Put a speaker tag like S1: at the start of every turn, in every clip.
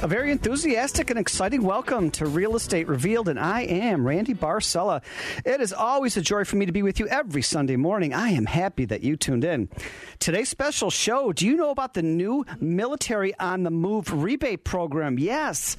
S1: A very enthusiastic and exciting welcome to Real Estate Revealed, and I am Randy Barcella. It is always a joy for me to be with you every Sunday morning. I am happy that you tuned in. Today's special show do you know about the new Military on the Move rebate program? Yes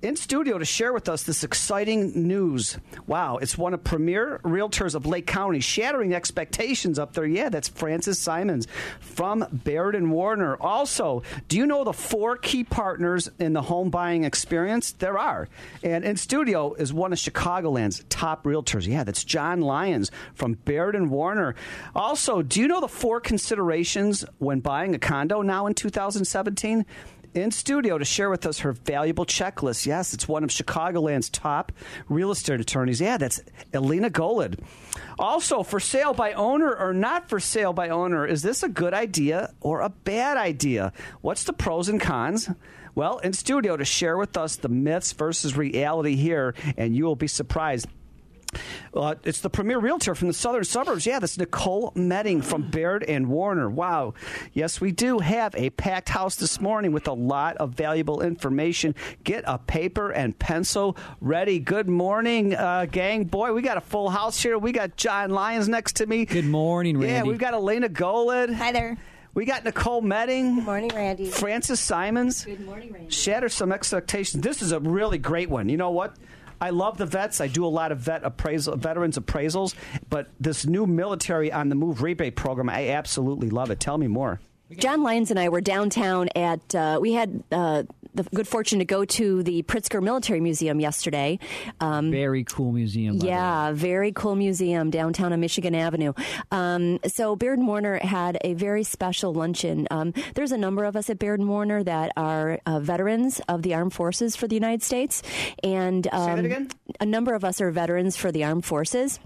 S1: in studio to share with us this exciting news. Wow, it's one of premier realtors of Lake County, shattering expectations up there. Yeah, that's Frances Simons from Baird and Warner. Also, do you know the four key partners in the home buying experience? There are. And in studio is one of Chicagoland's top realtors. Yeah, that's John Lyons from Baird and Warner. Also, do you know the four considerations when buying a condo now in 2017? In studio to share with us her valuable checklist. Yes, it's one of Chicagoland's top real estate attorneys. Yeah, that's Elena Golod. Also, for sale by owner or not for sale by owner, is this a good idea or a bad idea? What's the pros and cons? Well, in studio to share with us the myths versus reality here, and you will be surprised uh, it's the premier realtor from the southern suburbs. Yeah, that's Nicole Metting from Baird and Warner. Wow. Yes, we do have a packed house this morning with a lot of valuable information. Get a paper and pencil ready. Good morning, uh, gang. Boy, we got a full house here. We got John Lyons next to me.
S2: Good morning, Randy.
S1: Yeah, we've got Elena Golod.
S3: Hi there.
S1: We got Nicole Metting.
S3: Good morning, Randy.
S1: Frances Simons.
S3: Good morning, Randy.
S1: Shatter some expectations. This is a really great one. You know what? I love the vets. I do a lot of vet appraisal, veterans appraisals, but this new military on the move rebate program, I absolutely love it. Tell me more.
S3: John Lyons and I were downtown at, uh, we had uh, the good fortune to go to the Pritzker Military Museum yesterday.
S2: Um, very cool museum.
S3: Yeah, very cool museum downtown on Michigan Avenue. Um, so Baird and Warner had a very special luncheon. Um, there's a number of us at Baird and Warner that are uh, veterans of the armed forces for the United States. And
S1: Say that again?
S3: a number of us are veterans for the armed forces.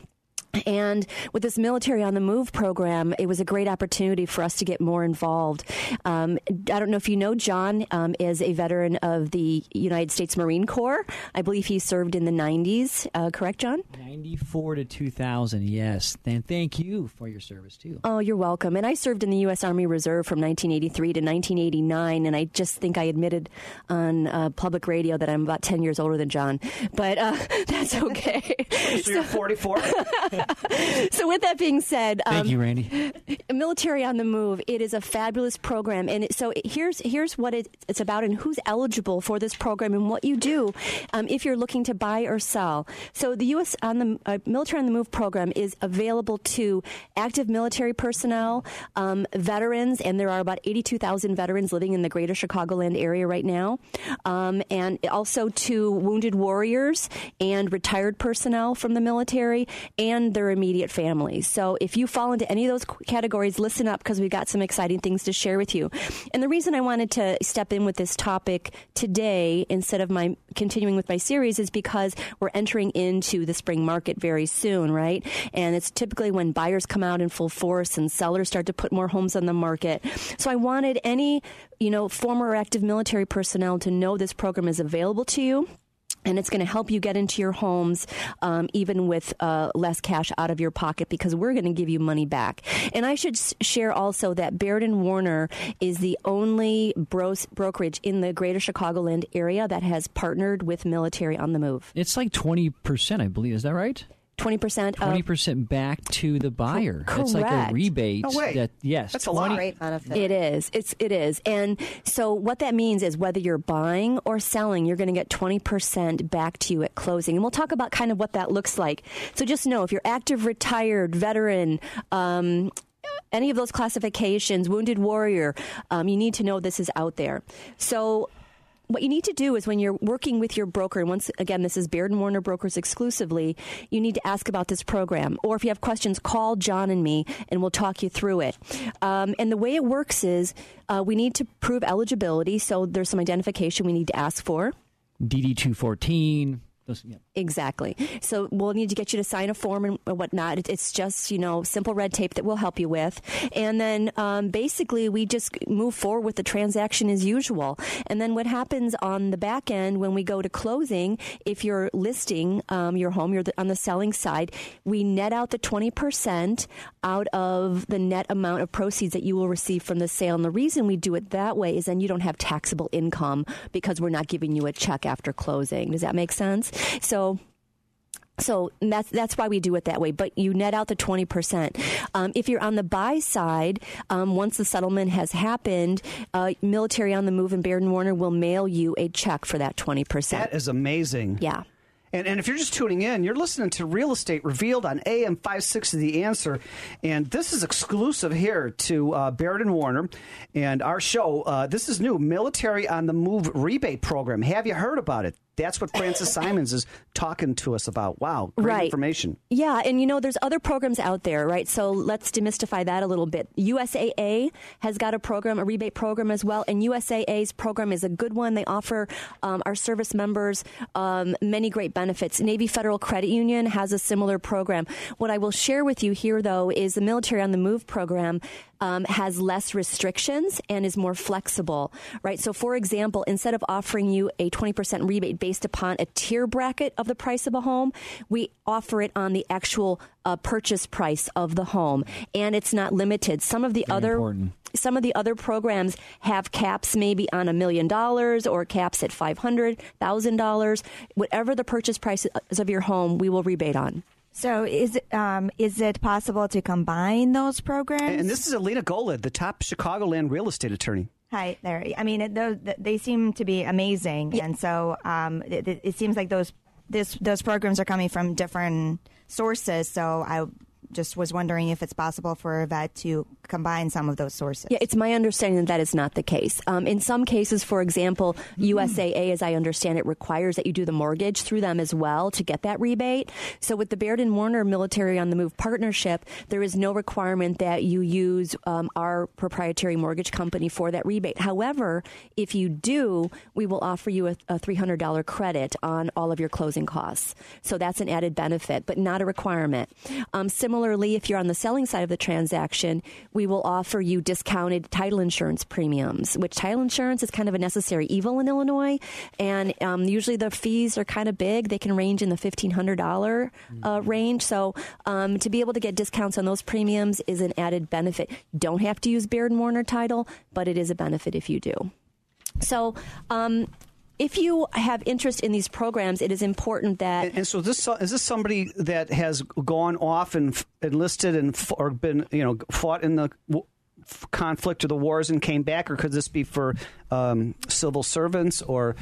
S3: And with this military on the move program, it was a great opportunity for us to get more involved. Um, I don't know if you know, John um, is a veteran of the United States Marine Corps. I believe he served in the 90s. Uh, correct, John?
S2: 94 to 2000, yes. And thank you for your service, too.
S3: Oh, you're welcome. And I served in the U.S. Army Reserve from 1983 to 1989. And I just think I admitted on uh, public radio that I'm about 10 years older than John. But uh, that's okay.
S1: so you're 44?
S3: so with that being said,
S2: um, thank you, Randy.
S3: Military on the Move. It is a fabulous program, and it, so here's here's what it, it's about, and who's eligible for this program, and what you do um, if you're looking to buy or sell. So the U.S. on the uh, Military on the Move program is available to active military personnel, um, veterans, and there are about 82,000 veterans living in the Greater Chicagoland area right now, um, and also to wounded warriors and retired personnel from the military and their immediate families. So if you fall into any of those categories, listen up because we've got some exciting things to share with you. And the reason I wanted to step in with this topic today instead of my continuing with my series is because we're entering into the spring market very soon, right? And it's typically when buyers come out in full force and sellers start to put more homes on the market. So I wanted any, you know, former active military personnel to know this program is available to you and it's going to help you get into your homes um, even with uh, less cash out of your pocket because we're going to give you money back. And i should share also that baird and warner is the only bros- brokerage in the greater chicagoland area that has partnered with military on the move.
S2: It's like 20% i believe. Is that right
S3: Twenty percent.
S2: Twenty percent back to the buyer.
S3: Correct.
S2: It's like a rebate.
S1: No way.
S2: That yes,
S1: that's 20, a lot.
S3: Great benefit. It is. It's it is. And so what that means is whether you're buying or selling, you're going to get twenty percent back to you at closing. And we'll talk about kind of what that looks like. So just know if you're active, retired, veteran. Um, any of those classifications, wounded warrior, um, you need to know this is out there. So what you need to do is when you're working with your broker, and once again, this is Baird and Warner Brokers exclusively, you need to ask about this program. Or if you have questions, call John and me, and we'll talk you through it. Um, and the way it works is uh, we need to prove eligibility, so there's some identification we need to ask for.
S2: DD 214 Those, yeah.
S3: Exactly. So we'll need to get you to sign a form and whatnot. It's just you know simple red tape that we'll help you with, and then um, basically we just move forward with the transaction as usual. And then what happens on the back end when we go to closing, if you're listing um, your home, you're on the selling side, we net out the twenty percent out of the net amount of proceeds that you will receive from the sale. And the reason we do it that way is then you don't have taxable income because we're not giving you a check after closing. Does that make sense? So so that's that's why we do it that way. But you net out the twenty percent. Um, if you're on the buy side, um, once the settlement has happened, uh, Military on the Move and Baird and Warner will mail you a check for that twenty percent.
S1: That is amazing.
S3: Yeah.
S1: And, and if you're just tuning in, you're listening to Real Estate Revealed on AM 560 The Answer. And this is exclusive here to uh, Barrett and Warner and our show. Uh, this is new Military on the Move rebate program. Have you heard about it? That's what Frances Simons is talking to us about. Wow, great
S3: Right.
S1: information.
S3: Yeah, and you know, there's other programs out there, right? So let's demystify that a little bit. USAA has got a program, a rebate program as well, and USAA's program is a good one. They offer um, our service members um, many great benefits. Navy Federal Credit Union has a similar program. What I will share with you here, though, is the Military on the Move program um, has less restrictions and is more flexible, right? So, for example, instead of offering you a 20% rebate based upon a tier bracket of the price of a home, we offer it on the actual uh, purchase price of the home, and it's not limited. Some of the other
S2: important.
S3: some of the other programs have caps maybe on a million dollars or caps at five hundred thousand dollars. Whatever the purchase price is of your home, we will rebate on.
S4: So is it, um, is it possible to combine those programs?
S1: And this is Alina Golod, the top Chicagoland real estate attorney.
S4: Hi there. I mean, those, they seem to be amazing, and so um, it, it- it seems like those this those programs are coming from different sources. So I just was wondering if it's possible for a vet to combine some of those sources.
S3: Yeah, it's my understanding that that is not the case. Um, in some cases, for example, USAA, as I understand it, requires that you do the mortgage through them as well to get that rebate. So with the Baird and Warner Military on the Move partnership, there is no requirement that you use um, our proprietary mortgage company for that rebate. However, if you do, we will offer you a, a $300 credit on all of your closing costs. So that's an added benefit, but not a requirement. Um, similarly, if you're on the selling side of the transaction, we will offer you discounted title insurance premiums, which title insurance is kind of a necessary evil in Illinois. And um, usually the fees are kind of big. They can range in the $1,500 uh, range. So um, to be able to get discounts on those premiums is an added benefit. Don't have to use Baird and Warner title, but it is a benefit if you do. So, um, if you have interest in these programs, it is important that
S1: And, and so this is this somebody that has gone off and f- enlisted and f- or been you know fought in the w- f- conflict or the wars and came back, or could this be for um, civil servants or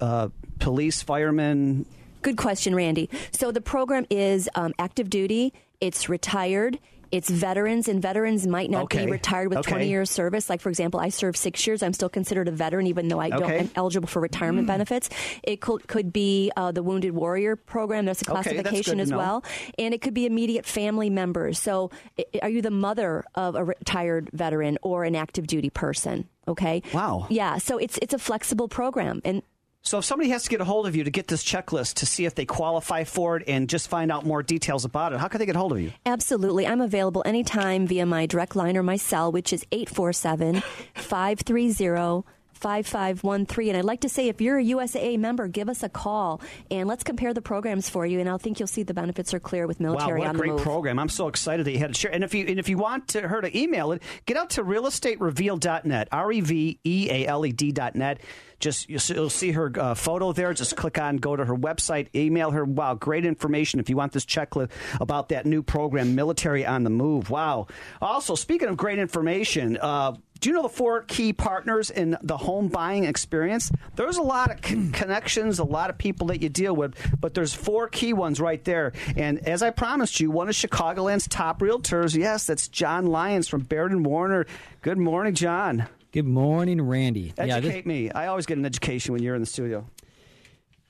S1: uh, police, firemen?
S3: Good question, Randy. So the program is um, active duty. It's retired. It's veterans, and veterans might not
S1: Okay.
S3: be retired with
S1: Okay.
S3: 20 years service. Like, for example, I served six years. I'm still considered a veteran, even though I don't
S1: Okay.
S3: am eligible for retirement benefits. It could, could be uh, the Wounded Warrior program. That's a
S1: that's
S3: classification as well. And it could be immediate family members. So, i- are you the mother of a retired veteran or an active duty person? Okay.
S1: Wow.
S3: Yeah. So it's it's a flexible program, and
S1: So if somebody has to get a hold of you to get this checklist to see if they qualify for it and just find out more details about it, how can they get a hold of you?
S3: Absolutely. I'm available anytime via my direct line or my cell, which is 847 530 5513. And I'd like to say if you're a USAA member, give us a call and let's compare the programs for you. And I think you'll see the benefits are clear with military Wow,
S1: what a
S3: on the
S1: great
S3: move.
S1: program! I'm so excited that you had to share. And if you and if you want to, her to email it, get out to realestaterevealed.net, r e v e a l e d.net. Just you'll see- her uh, photo there. Just click on, go to her website, email her. Wow, great information if you want this checklist about that new program, Military on the Move. Wow. Also, speaking of great information. Uh, do you know the four key partners in the home buying experience? There's a lot of con- connections, a lot of people that you deal with, but there's four key ones right there. And as I promised you, one of Chicagoland's top realtors, yes, that's John Lyons from Baird and Warner. Good morning, John.
S2: Good morning, Randy. Yeah,
S1: Educate
S2: this-
S1: me. I always get an education when you're in the studio.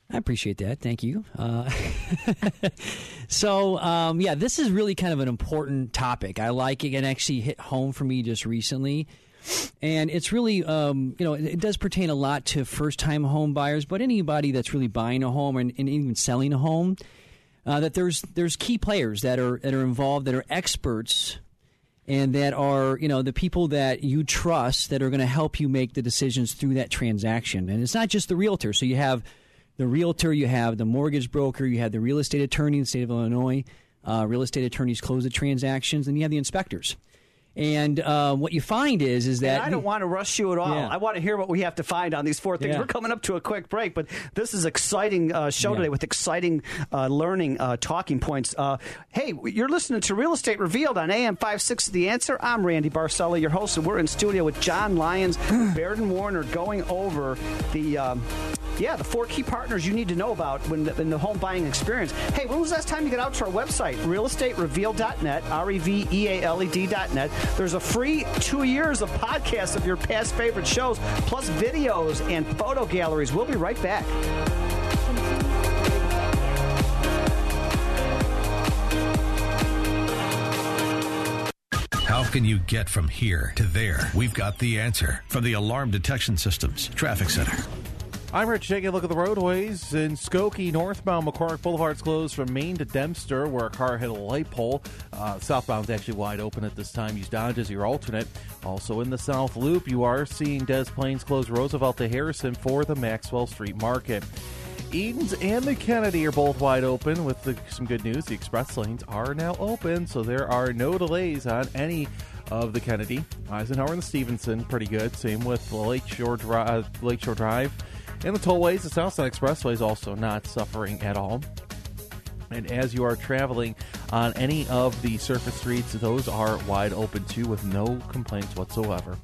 S2: I appreciate that. Thank you. Uh, so, um, yeah, this is really kind of an important topic. I like it and actually hit home for me just recently. and it's really um, you know it, it, does pertain a lot to first time home buyers, but anybody that's really buying a home and, and even selling a home. Uh, that there's there's key players that are that are involved that are experts and that are you know the people that you trust that are going to help you make the decisions through that transaction. And it's not just the realtor. So you have the realtor you have the mortgage broker you have the real estate attorney in the state of illinois. Uh, real estate attorneys close the transactions and you have the inspectors and uh, what you find is is that
S1: and I don't want to rush you at all. Yeah. I want to hear what we have to find on these four things. Yeah. We're coming up to a quick break, but this is exciting uh, show yeah. today with exciting uh, learning uh, talking points. Uh, hey, you're listening to Real Estate Revealed on AM 56 The Answer. I'm Randy Barcella, your host, and we're in studio with John Lyons, Baird and Warner, going over the um, yeah the four key partners you need to know about when the, in the home buying experience. Hey, when was the last time you got out to our website, realestaterevealed.net, R E V E A L E D.net? There's a free two years of podcasts of your past favorite shows, plus videos and photo galleries. We'll be right back.
S5: How can you get from here to there? We've got the answer from the Alarm Detection Systems Traffic Center.
S6: I'm Rich taking a look at the roadways in Skokie. Northbound McCormick Boulevard's closed from Main to Dempster, where a car hit a light pole. Uh, southbound's actually wide open at this time. Use Dodge as your alternate. Also in the South Loop, you are seeing Des Plaines close Roosevelt to Harrison for the Maxwell Street Market. Edens and the Kennedy are both wide open with the, some good news. The express lanes are now open, so there are no delays on any of the Kennedy. Eisenhower and the Stevenson, pretty good. Same with Lakeshore, Dri- uh, Lakeshore Drive. And the tollways, the Southside Expressway is also not suffering at all. And as you are traveling on any of the surface streets, those are wide open too with no complaints whatsoever.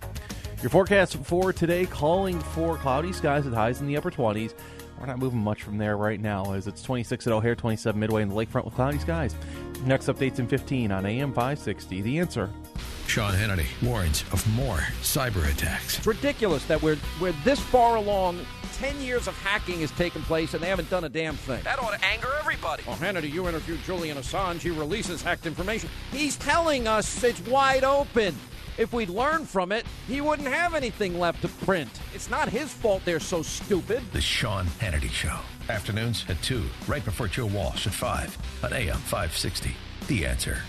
S6: Your forecast for today calling for cloudy skies with highs in the upper 20s. We're not moving much from there right now as it's 26 at O'Hare, 27 Midway, in the lakefront with cloudy skies. Next updates in 15 on AM 560. The answer.
S5: Sean Hannity warns of more cyber attacks.
S7: It's ridiculous that we're, we're this far along 10 years of hacking has taken place and they haven't done a damn thing.
S8: That ought to anger everybody.
S7: Oh, Hannity, you interviewed Julian Assange. He releases hacked information. He's telling us it's wide open. If we'd learned from it, he wouldn't have anything left to print. It's not his fault they're so stupid.
S5: The Sean Hannity Show. Afternoons at 2, right before Joe Walsh at 5 on AM 560. The answer.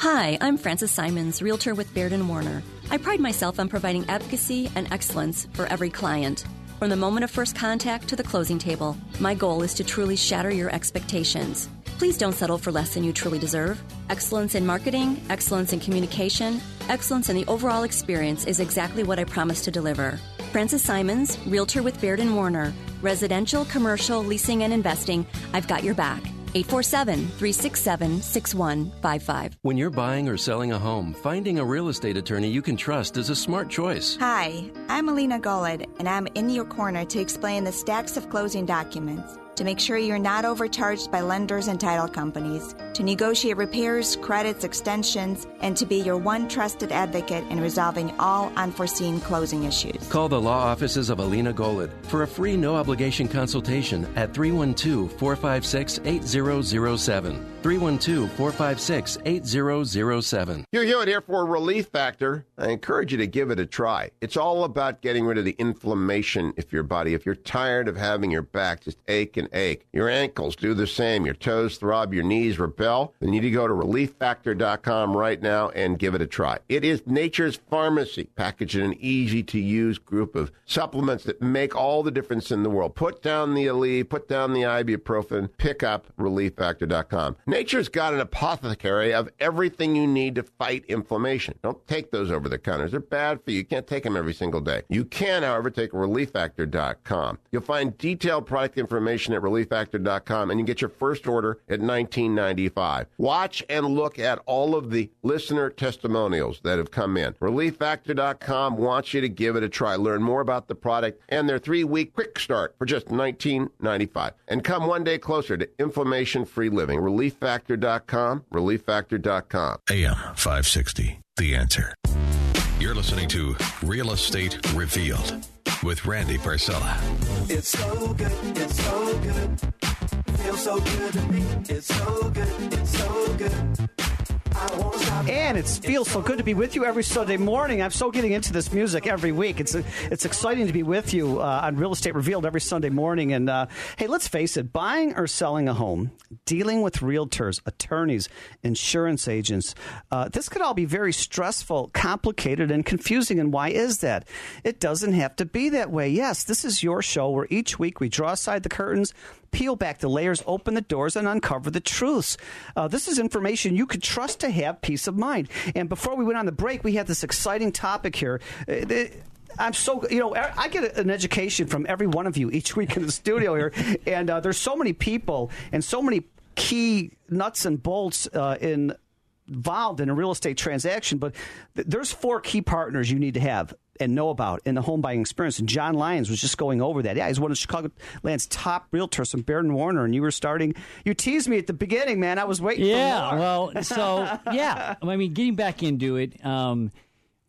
S9: Hi, I'm Frances Simons, realtor with Baird Warner. I pride myself on providing advocacy and excellence for every client. From the moment of first contact to the closing table, my goal is to truly shatter your expectations. Please don't settle for less than you truly deserve. Excellence in marketing, excellence in communication, excellence in the overall experience is exactly what I promise to deliver. Frances Simons, realtor with Baird Warner. Residential, commercial, leasing, and investing, I've got your back. 847 367 6155.
S10: When you're buying or selling a home, finding a real estate attorney you can trust is a smart choice.
S4: Hi, I'm Alina Golod, and I'm in your corner to explain the stacks of closing documents to make sure you're not overcharged by lenders and title companies, to negotiate repairs, credits, extensions, and to be your one trusted advocate in resolving all unforeseen closing issues.
S10: Call the law offices of Alina Golod for a free no obligation consultation at 312 456 8007. 312 456 8007.
S11: Hugh Hewitt here for Relief Factor. I encourage you to give it a try. It's all about getting rid of the inflammation if your body. If you're tired of having your back just ache and ache. Your ankles do the same. Your toes throb, your knees rebel. You need to go to relieffactor.com right now and give it a try. It is nature's pharmacy, packaged in an easy to use group of supplements that make all the difference in the world. Put down the Aleve, put down the ibuprofen, pick up relieffactor.com. Nature's got an apothecary of everything you need to fight inflammation. Don't take those over the counters. They're bad for you. You can't take them every single day. You can, however, take relieffactor.com. You'll find detailed product information at relieffactor.com and you get your first order at $19.95. Watch and look at all of the listener testimonials that have come in. Relieffactor.com wants you to give it a try. Learn more about the product and their three week quick start for just $19.95. And come one day closer to inflammation free living. Relieffactor.com, relieffactor.com.
S5: AM 560, The Answer. You're listening to Real Estate Revealed with Randy Barcella.
S12: It's so good, it's so good. Feels so good to me. It's so good, it's so good.
S1: And it feels so good to be with you every Sunday morning. I'm so getting into this music every week. It's it's exciting to be with you uh, on Real Estate Revealed every Sunday morning. And uh, hey, let's face it: buying or selling a home, dealing with realtors, attorneys, insurance agents, uh, this could all be very stressful, complicated, and confusing. And why is that? It doesn't have to be that way. Yes, this is your show where each week we draw aside the curtains peel back the layers, open the doors, and uncover the truths. Uh, this is information you could trust to have peace of mind. And before we went on the break, we had this exciting topic here. Uh, I'm so you know I get an education from every one of you each week in the studio here, and uh, there's so many people and so many key nuts and bolts uh, in involved in a real estate transaction. But th- there's four key partners you need to have and know about in the home buying experience. And John Lyons was just going over that. Yeah, he's one of Chicago Land's top realtors from Baird and Warner. And you were starting. You teased me at the beginning, man. I was waiting.
S2: Yeah. well, so yeah. I mean, getting back into it. Um,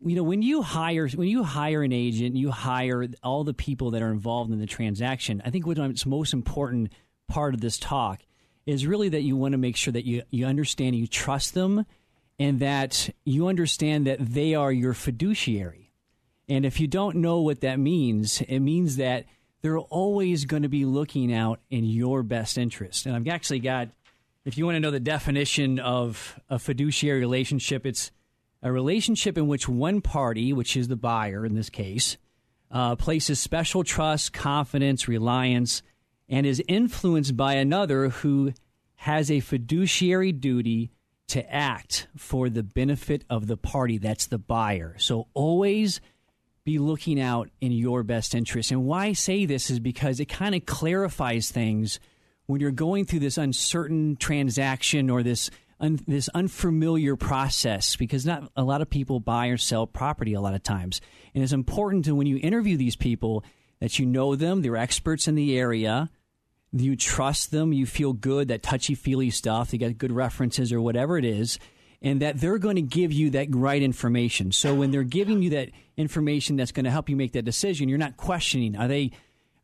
S2: you know, when you hire when you hire an agent, you hire all the people that are involved in the transaction. I think what's most important part of this talk is really that you want to make sure that you you understand, you trust them, and that you understand that they are your fiduciary and if you don't know what that means, it means that they're always going to be looking out in your best interest. And I've actually got, if you want to know the definition of a fiduciary relationship, it's a relationship in which one party, which is the buyer in this case, uh, places special trust, confidence, reliance, and is influenced by another who has a fiduciary duty to act for the benefit of the party that's the buyer. So always be looking out in your best interest. And why I say this is because it kind of clarifies things when you're going through this uncertain transaction or this un, this unfamiliar process because not a lot of people buy or sell property a lot of times. And it's important to when you interview these people that you know them, they're experts in the area, you trust them, you feel good, that touchy feely stuff, you got good references or whatever it is and that they're going to give you that right information. So when they're giving you that information that's going to help you make that decision, you're not questioning are they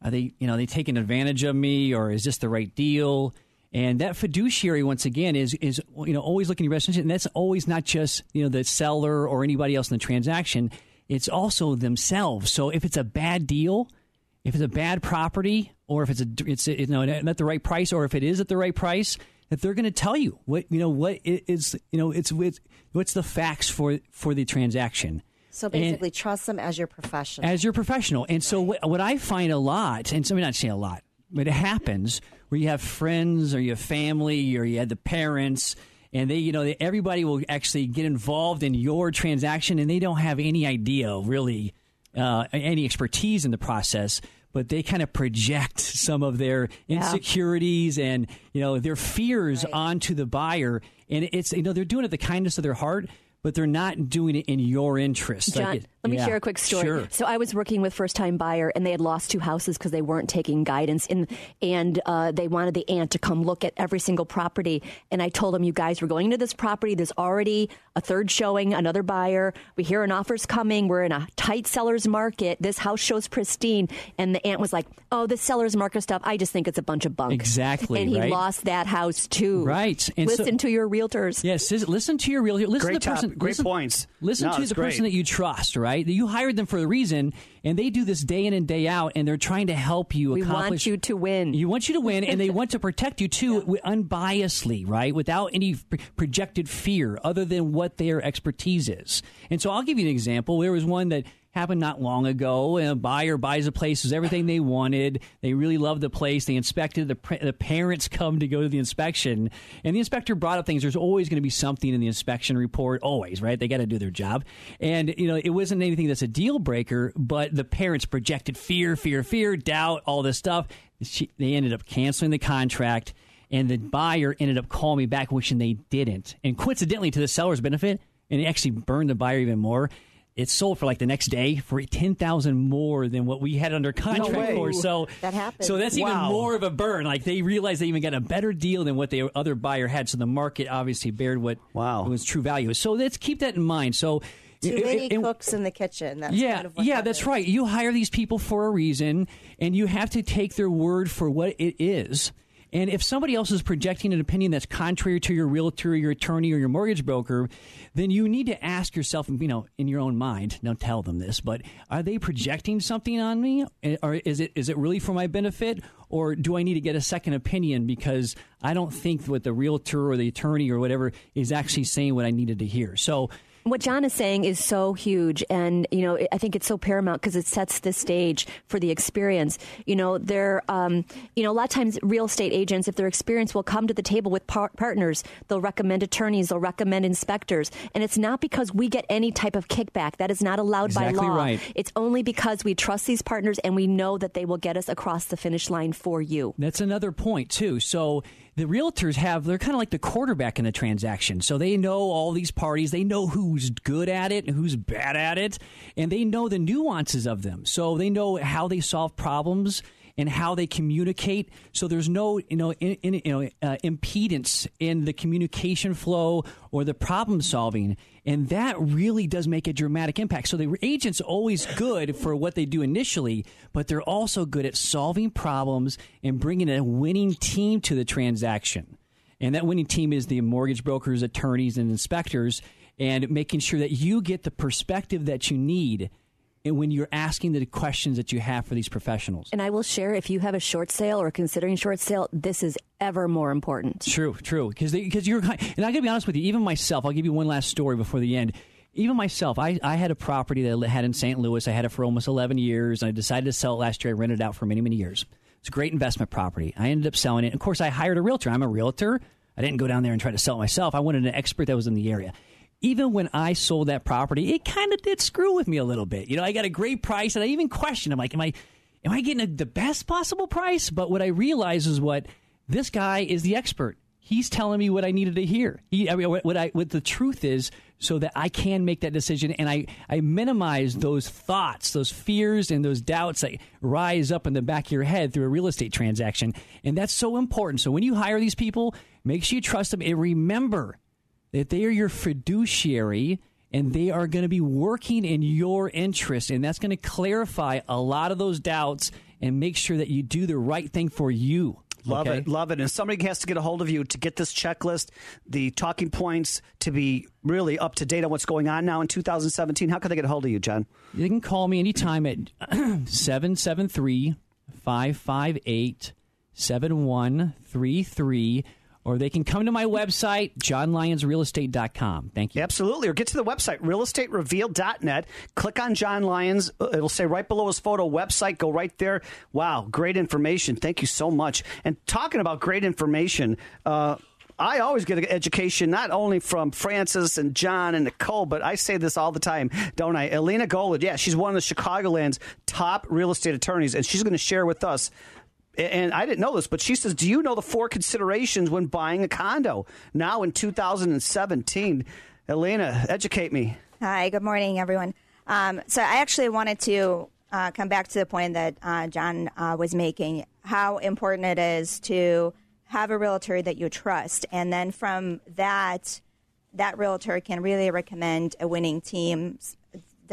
S2: are they you know are they taking advantage of me or is this the right deal? And that fiduciary, once again, is is you know always looking at your best interest, and that's always not just you know the seller or anybody else in the transaction. It's also themselves. So if it's a bad deal, if it's a bad property, or if it's a it's you know not the right price, or if it is at the right price, that they're going to tell you what you know what is you know it's, it's what's the facts for for the transaction.
S8: So basically, and, trust them as your professional.
S2: As your professional, and right. so what, what I find a lot, and so I'm not saying a lot, but it happens where you have friends or you have family or you have the parents and they you know they, everybody will actually get involved in your transaction and they don't have any idea really uh, any expertise in the process but they kind of project some of their insecurities yeah. and you know their fears right. onto the buyer and it's you know they're doing it the kindness of their heart but they're not doing it in your interest.
S3: John,
S2: like
S3: let me yeah. share a quick story.
S2: Sure.
S3: So I was working with first time buyer, and they had lost two houses because they weren't taking guidance, in, and uh, they wanted the aunt to come look at every single property. And I told them, "You guys, we're going to this property. There's already a third showing, another buyer. We hear an offer's coming. We're in a tight seller's market. This house shows pristine." And the aunt was like, "Oh, this seller's market stuff. I just think it's a bunch of bunk."
S2: Exactly.
S3: And he
S2: right?
S3: lost that house too.
S2: Right.
S3: And listen so, to your realtors.
S2: Yes. Listen to your realtor. Listen
S1: Great
S2: to the person.
S1: Top, great
S2: listen,
S1: points.
S2: Listen
S1: no,
S2: to the
S1: great.
S2: person that you trust, right? You hired them for a reason, and they do this day in and day out, and they're trying to help you
S3: we
S2: accomplish.
S3: want you to win.
S2: You want you to win, and they want to protect you too, yeah. unbiasedly, right? Without any projected fear other than what their expertise is. And so I'll give you an example. There was one that happened not long ago. A buyer buys a place, is everything they wanted. They really love the place. They inspected. The, the parents come to go to the inspection, and the inspector brought up things. There's always going to be something in the inspection report, always, right? They got to do their job, and you know it wasn't anything that's a deal breaker, but the parents projected fear, fear, fear, doubt, all this stuff. She, they ended up canceling the contract, and the buyer ended up calling me back, wishing they didn't. And coincidentally, to the seller's benefit, and it actually burned the buyer even more it sold for like the next day for ten thousand more than what we had under contract
S1: no
S2: for. So
S8: that happened.
S2: So that's
S1: wow.
S2: even more of a burn. Like they realized they even got a better deal than what the other buyer had. So the market obviously bared what
S1: wow.
S2: was true value. So let's keep that in mind. So
S8: too many cooks in the kitchen. That's
S2: yeah,
S8: kind of
S2: yeah,
S8: that
S2: that's
S8: is.
S2: right. You hire these people for a reason, and you have to take their word for what it is. And if somebody else is projecting an opinion that's contrary to your realtor, your attorney, or your mortgage broker, then you need to ask yourself, you know, in your own mind. Don't tell them this, but are they projecting something on me, eh, or is it is it really for my benefit, or do I need to get a second opinion because I don't think what the realtor or the attorney or whatever is actually saying what I needed to hear? So
S3: what John is saying is so huge, and you know, I think it's so paramount because it sets the stage for the experience. You know, they're, um, you know, a lot of times real estate agents, if they're experienced, will come to the table with par- partners. They'll recommend attorneys, they'll recommend inspectors, and it's not because we get any type of kickback. That is not allowed
S2: exactly
S3: by law.
S2: Right.
S3: It's only because we trust these partners and we know that they will get us across the finish line for you.
S2: That's another point too. So the realtors have they're kind of like the quarterback in the transaction. So they know all these parties they know who's good at it and who's bad at it and they know the nuances of them. So they know how they solve problems and how they communicate. So there's no you know in, in, you know uh, impedance in the communication flow or the problem solving. And that really does make a dramatic impact. So the agent's always good for what they do initially but they're also good at solving problems and bringing a winning team to the transaction. And that winning team is the mortgage brokers attorneys and inspectors and making sure that you get the perspective that you need when you're asking the questions that you have for these professionals.
S3: And I will share if you have a short sale or considering short sale, this is ever more important.
S2: True, true. Because because you're and I got to be honest with you. Even myself, I'll give you one last story before the end. Even myself, I, I had a property that I had in St. Louis. I had it for almost 11 years, and I decided to sell it last year. I rented it out for many, many years. It's a great investment property. I ended up selling it. Of course, I hired a realtor. I'm a realtor. I didn't go down there and try to sell it myself. I wanted an expert that was in the area even when I sold that property, it kind of did screw with me a little bit. You know, I got a great price, and I even questioned. I'm like, am I, am I getting a, the best possible price? But what I realized is what this guy is the expert. He's telling me what I needed to hear. He, I mean, what I, what the truth is, so that I can make that decision, and I, I minimize those thoughts, those fears, and those doubts that rise up in the back of your head through a real estate transaction, and that's so important. So when you hire these people, make sure you trust them, and remember that they are your fiduciary and they are going to be working in your interest. And that's going to clarify a lot of those doubts and make sure that you do the right thing for you.
S1: Love
S2: okay?
S1: it, love it. And somebody has to get a hold of you to get this checklist, the talking points to be really up to date on what's going on now in 2017. How can they get a hold of you, John?
S2: You can call me anytime at 773 558 7133 or they can come to my website, johnlyonsrealestate.com. Thank you.
S1: Absolutely. Or get to the website, realestaterevealed.net. Click on John Lyons. It'll say right below his photo website. Go right there. Wow, great information. Thank you so much. And talking about great information, uh, I always get an education not only from Frances and John and Nicole, but I say this all the time, don't I? Elena Golod, yeah, she's one of the Chicagoland's top real estate attorneys, and she's going to share with us and I didn't know this, but she says, "Do you know the four considerations when buying a condo now in 2017?" Elena, educate me.
S4: Hi, good morning, everyone. Um, so I actually wanted to uh, come back to the point that uh, John uh, was making: how important it is to have a realtor that you trust, and then from that, that realtor can really recommend a winning team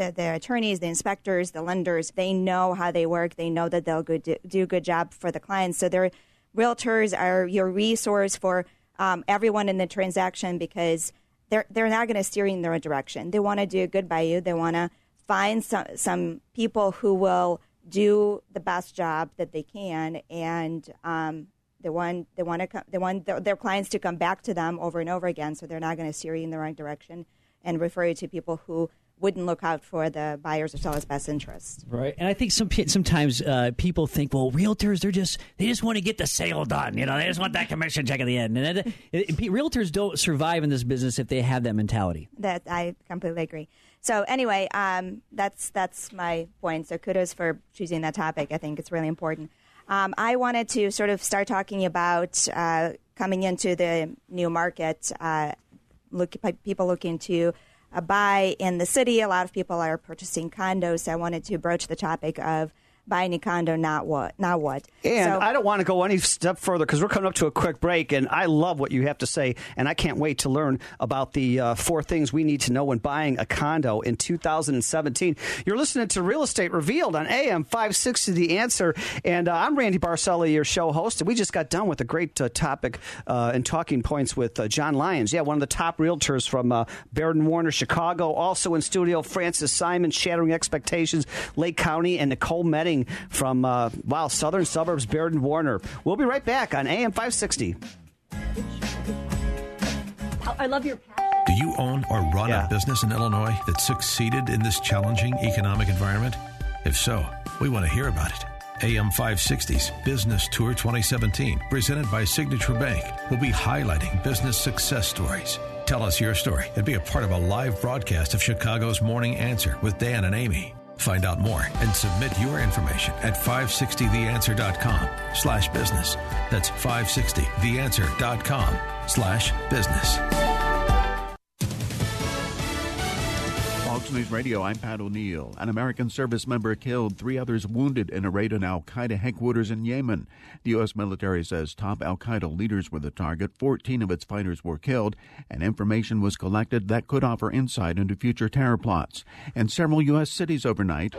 S4: the, the attorneys, the inspectors, the lenders, they know how they work. They know that they'll good, do a good job for the clients. So their realtors are your resource for um, everyone in the transaction because they're they're not going to steer you in the right direction. They want to do good by you. They want to find some some people who will do the best job that they can, and um, they want they want to come, they want their, their clients to come back to them over and over again. So they're not going to steer you in the right direction and refer you to people who wouldn't look out for the buyers or sellers' best interest.
S2: Right, and I think some sometimes uh, people think, well, realtors they're just they just want to get the sale done. You know, they just want that commission check at the end. And it, it, realtors don't survive in this business if they have that mentality.
S4: That I completely agree. So anyway, um, that's that's my point. So kudos for choosing that topic. I think it's really important. Um, I wanted to sort of start talking about uh, coming into the new market. Uh, look, people looking to uh, buy in the city. A lot of people are purchasing condos. So I wanted to broach the topic of buy any condo, not what, not what.
S1: And
S4: So-
S1: I don't want to go any step further because we're coming up to a quick break, and I love what you have to say, and I can't wait to learn about the uh, four things we need to know when buying a condo in 2017. You're listening to Real Estate Revealed on AM 560 The Answer, and uh, I'm Randy Barcella, your show host, and we just got done with a great uh, topic uh, and talking points with uh, John Lyons. Yeah, one of the top realtors from uh, Baird Warner, Chicago. Also in studio, Frances Simon, Shattering Expectations, Lake County, and Nicole Metting from, uh, wow, Southern Suburbs, Baird and Warner. We'll be right back on AM 560.
S3: I love your
S5: Do you own or run a business in Illinois that succeeded in this challenging economic environment? If so, we want to hear about it. AM 560's Business Tour 2017, presented by Signature Bank, will be highlighting business success stories. Tell us your story and be a part of a live broadcast of Chicago's Morning Answer with Dan and Amy. Find out more and submit your information at 560theanswer.com slash business. That's 560theanswer.com slash business.
S13: Radio, I'm Pat O'Neill. An American service member killed, three others wounded in a raid on Al Qaeda headquarters in Yemen. The U.S. military says top Al Qaeda leaders were the target, 14 of its fighters were killed, and information was collected that could offer insight into future terror plots. In several U.S. cities overnight,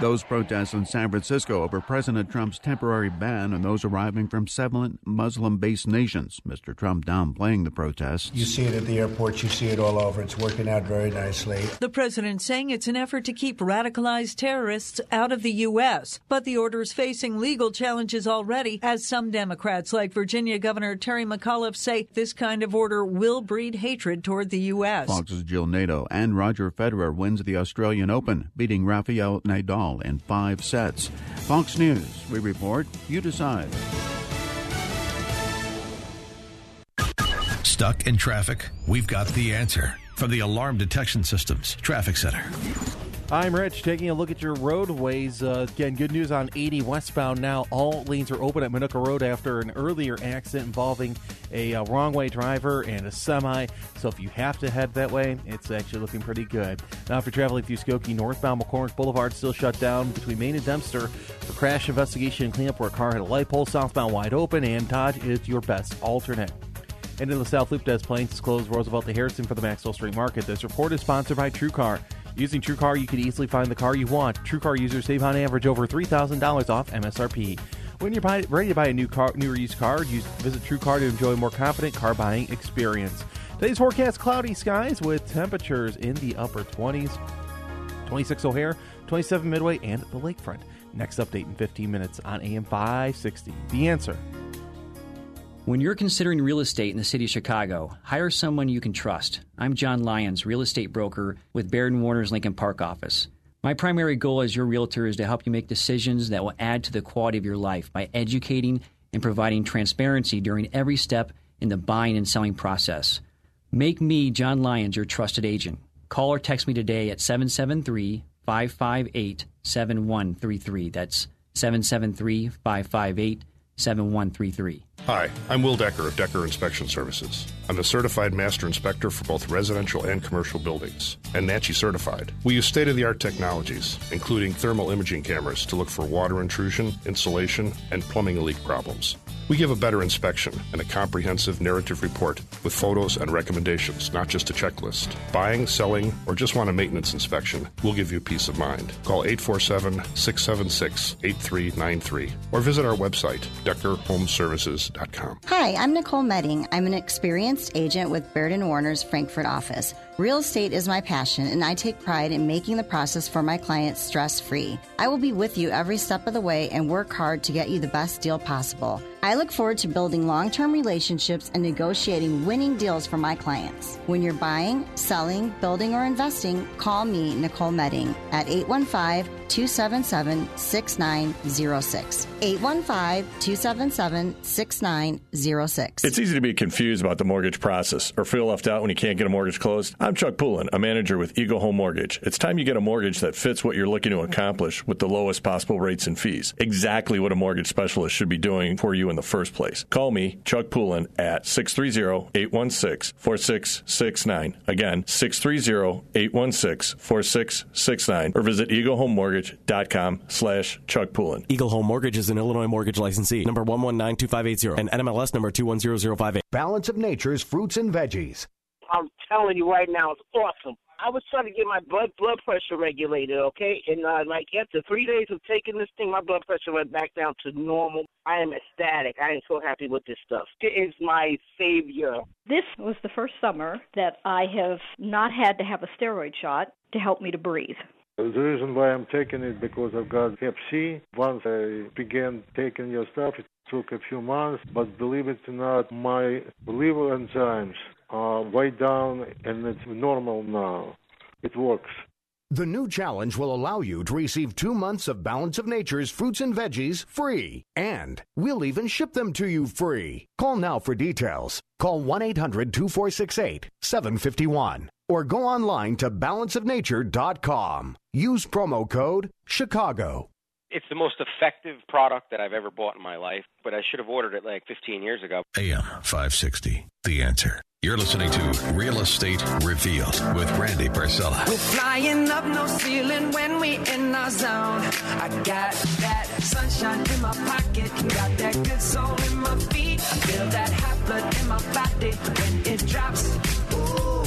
S13: those protests in San Francisco over President Trump's temporary ban on those arriving from seven Muslim based nations. Mr. Trump downplaying the protests.
S14: You see it at the airports, you see it all over. It's working out very nicely.
S15: The president saying it's an effort to keep radicalized terrorists out of the U.S., but the order is facing legal challenges already, as some Democrats, like Virginia Governor Terry McAuliffe, say this kind of order will breed hatred toward the U.S.
S13: Fox's Jill Nato and Roger Federer wins the Australian Open, beating Rafael Nadal in five sets. Fox News, we report, you decide.
S5: Stuck in traffic? We've got the answer from the Alarm Detection Systems Traffic Center.
S6: I'm Rich, taking a look at your roadways. Uh, again, good news on 80 westbound now. All lanes are open at Manuka Road after an earlier accident involving a uh, wrong way driver and a semi. So if you have to head that way, it's actually looking pretty good. Now, if you're traveling through Skokie, northbound McCormick Boulevard still shut down between Main and Dempster for crash investigation and cleanup where a car hit a light pole. Southbound wide open, and Dodge is your best alternate. And in the South Loop, Des Plaines is closed Roosevelt to Harrison for the Maxwell Street Market. This report is sponsored by TrueCar. Using TrueCar, you can easily find the car you want. TrueCar users save on average over $3,000 off MSRP. When you're ready to buy a new car, new or used car, use, visit TrueCar to enjoy a more confident car buying experience. Today's forecast: cloudy skies with temperatures in the upper 20s. 26 O'Hare, 27 Midway, and the Lakefront. Next update in 15 minutes on AM 560. The answer.
S2: When you're considering real estate in the city of Chicago, hire someone you can trust. I'm John Lyons, real estate broker with Baird Warner's Lincoln Park office. My primary goal as your realtor is to help you make decisions that will add to the quality of your life by educating and providing transparency during every step in the buying and selling process. Make me, John Lyons, your trusted agent. Call or text me today at 773 558 7133. That's 773 558 7133.
S16: Hi, I'm Will Decker of Decker Inspection Services. I'm a certified master inspector for both residential and commercial buildings, and NACHI certified. We use state of the art technologies, including thermal imaging cameras, to look for water intrusion, insulation, and plumbing leak problems. We give a better inspection and a comprehensive narrative report with photos and recommendations, not just a checklist. Buying, selling, or just want a maintenance inspection, we'll give you peace of mind. Call 847 676 8393 or visit our website, DeckerHomeservices.com.
S17: Hi, I'm Nicole Metting. I'm an experienced agent with Baird Warner's Frankfort office. Real estate is my passion, and I take pride in making the process for my clients stress free. I will be with you every step of the way and work hard to get you the best deal possible. I look forward to building long term relationships and negotiating winning deals for my clients. When you're buying, selling, building, or investing, call me, Nicole Metting, at 815 277 6906. 815 277 6906.
S18: It's easy to be confused about the mortgage process or feel left out when you can't get a mortgage closed. Chuck Poulin, a manager with Eagle Home Mortgage. It's time you get a mortgage that fits what you're looking to accomplish with the lowest possible rates and fees. Exactly what a mortgage specialist should be doing for you in the first place. Call me, Chuck Poulin, at 630-816-4669. Again, 630-816-4669 or visit eaglehomemortgage.com slash Chuck Poulin.
S19: Eagle Home Mortgage is an Illinois mortgage licensee, number 1192580, and NMLS number 210058.
S20: Balance of Nature's fruits and veggies.
S21: I'm telling you right now, it's awesome. I was trying to get my blood blood pressure regulated, okay? And uh, like after three days of taking this thing, my blood pressure went back down to normal. I am ecstatic. I am so happy with this stuff. It is my savior.
S22: This was the first summer that I have not had to have a steroid shot to help me to breathe.
S23: The reason why I'm taking it because I've got Hep C. Once I began taking your stuff, it took a few months, but believe it or not, my liver enzymes are way down and it's normal now. It works.
S20: The new challenge will allow you to receive two months of Balance of Nature's fruits and veggies free. And we'll even ship them to you free. Call now for details. Call 1 800 2468 751 or go online to balanceofnature.com. Use promo code CHICAGO.
S24: It's the most effective product that I've ever bought in my life, but I should have ordered it like 15 years ago.
S5: AM 560, The Answer. You're listening to Real Estate Revealed with Randy Barcella.
S12: We're flying up no ceiling when we in our zone. I got that sunshine in my pocket, got that good soul in my feet. I feel that hot blood in my body when it drops. Ooh,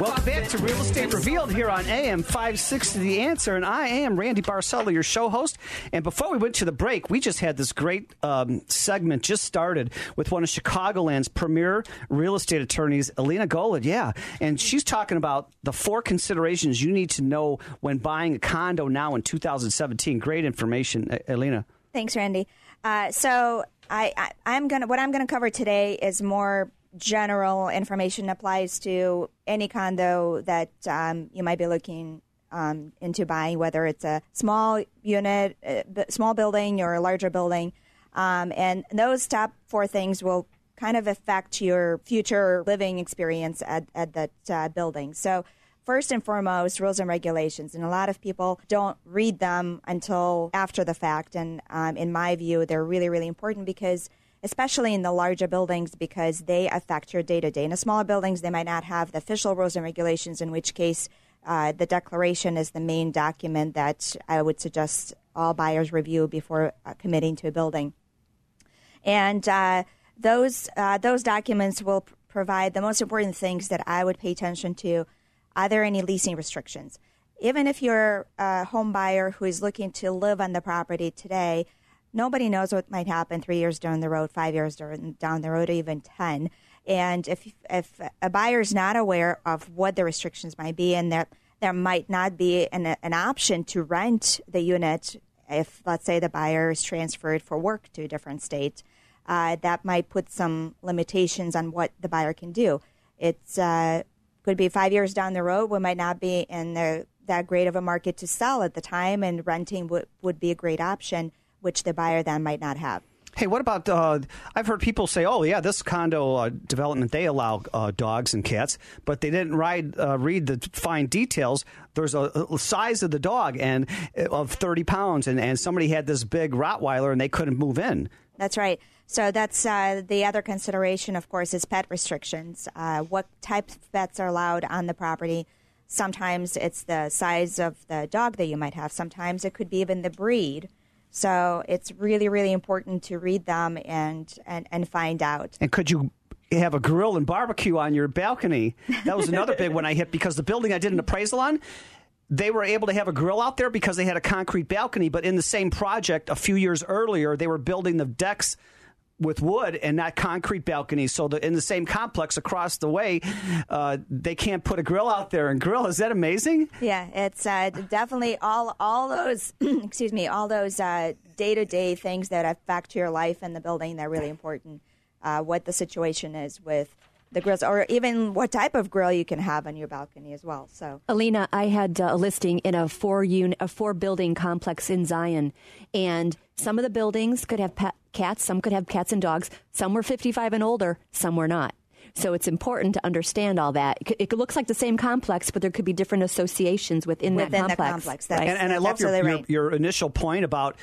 S1: Welcome back to Real Estate Revealed here on AM 560 The Answer, and I am Randy Barcella, your show host. And before we went to the break, we just had this great um, segment just started with one of Chicagoland's premier real estate attorneys, Alina Golod. Yeah, and she's talking about the four considerations you need to know when buying a condo now in 2017. Great information, Alina.
S4: Thanks, Randy. Uh, so I, I, I'm gonna what I'm gonna cover today is more general information applies to any condo that um, you might be looking um, into buying, whether it's a small unit, a b- small building, or a larger building. Um, and those top four things will kind of affect your future living experience at, at that uh, building. So, first and foremost, rules and regulations. And a lot of people don't read them until after the fact. And um, in my view, they're really, really important because especially in the larger buildings because they affect your day to day. In the smaller buildings, they might not have the official rules and regulations, in which case uh, the declaration is the main document that I would suggest all buyers review before uh, committing to a building. And uh, those uh, those documents will p- provide the most important things that I would pay attention to. Are there any leasing restrictions? Even if you're a home buyer who is looking to live on the property today, nobody knows what might happen three years down the road, five years down the road, or even 10. And if, if a buyer is not aware of what the restrictions might be and that there might not be an, an option to rent the unit if, let's say, the buyer is transferred for work to a different state, uh, that might put some limitations on what the buyer can do. It's uh, could be five years down the road, we might not be in the, that great of a market to sell at the time, and renting would, would be a great option which the buyer then might not have.
S1: Hey, what about? Uh, I've heard people say, "Oh, yeah, this condo uh, development they allow uh, dogs and cats, but they didn't ride, uh, read the fine details. There's a, a, size of the dog and uh, of 30 pounds, and, and somebody had this big Rottweiler and they couldn't move in.
S4: That's right. So that's uh, the other consideration, of course, is pet restrictions. what types of pets are allowed on the property? Sometimes it's the size of the dog that you might have. Sometimes it could be even the breed. So it's really, really important to read them and, and, and find out.
S1: And could you have a grill and barbecue on your balcony? That was another big one I hit because the building I did an appraisal on, they were able to have a grill out there because they had a concrete balcony. But in the same project a few years earlier, they were building the decks with wood and not concrete balconies. So the, in the same complex across the way, uh, they can't put a grill out there and grill. Is that amazing?
S4: Yeah, it's uh, definitely all all those excuse me all those day to day things that affect your life in the building. They're really important. Uh, what the situation is with the grills, or even what type of grill you can have on your balcony as well. So,
S3: Alina, I had uh, a listing in a four unit, a four building complex in Zion, and some of the buildings could have pet cats, some could have cats and dogs, some were 55 and older, some were not. So it's important to understand all that. It, it looks like the same complex, but there could be different associations within,
S4: Within
S3: that
S4: the
S3: complex.
S4: complex,
S3: right?
S1: And, and I love your,
S4: absolutely
S1: your, your initial point about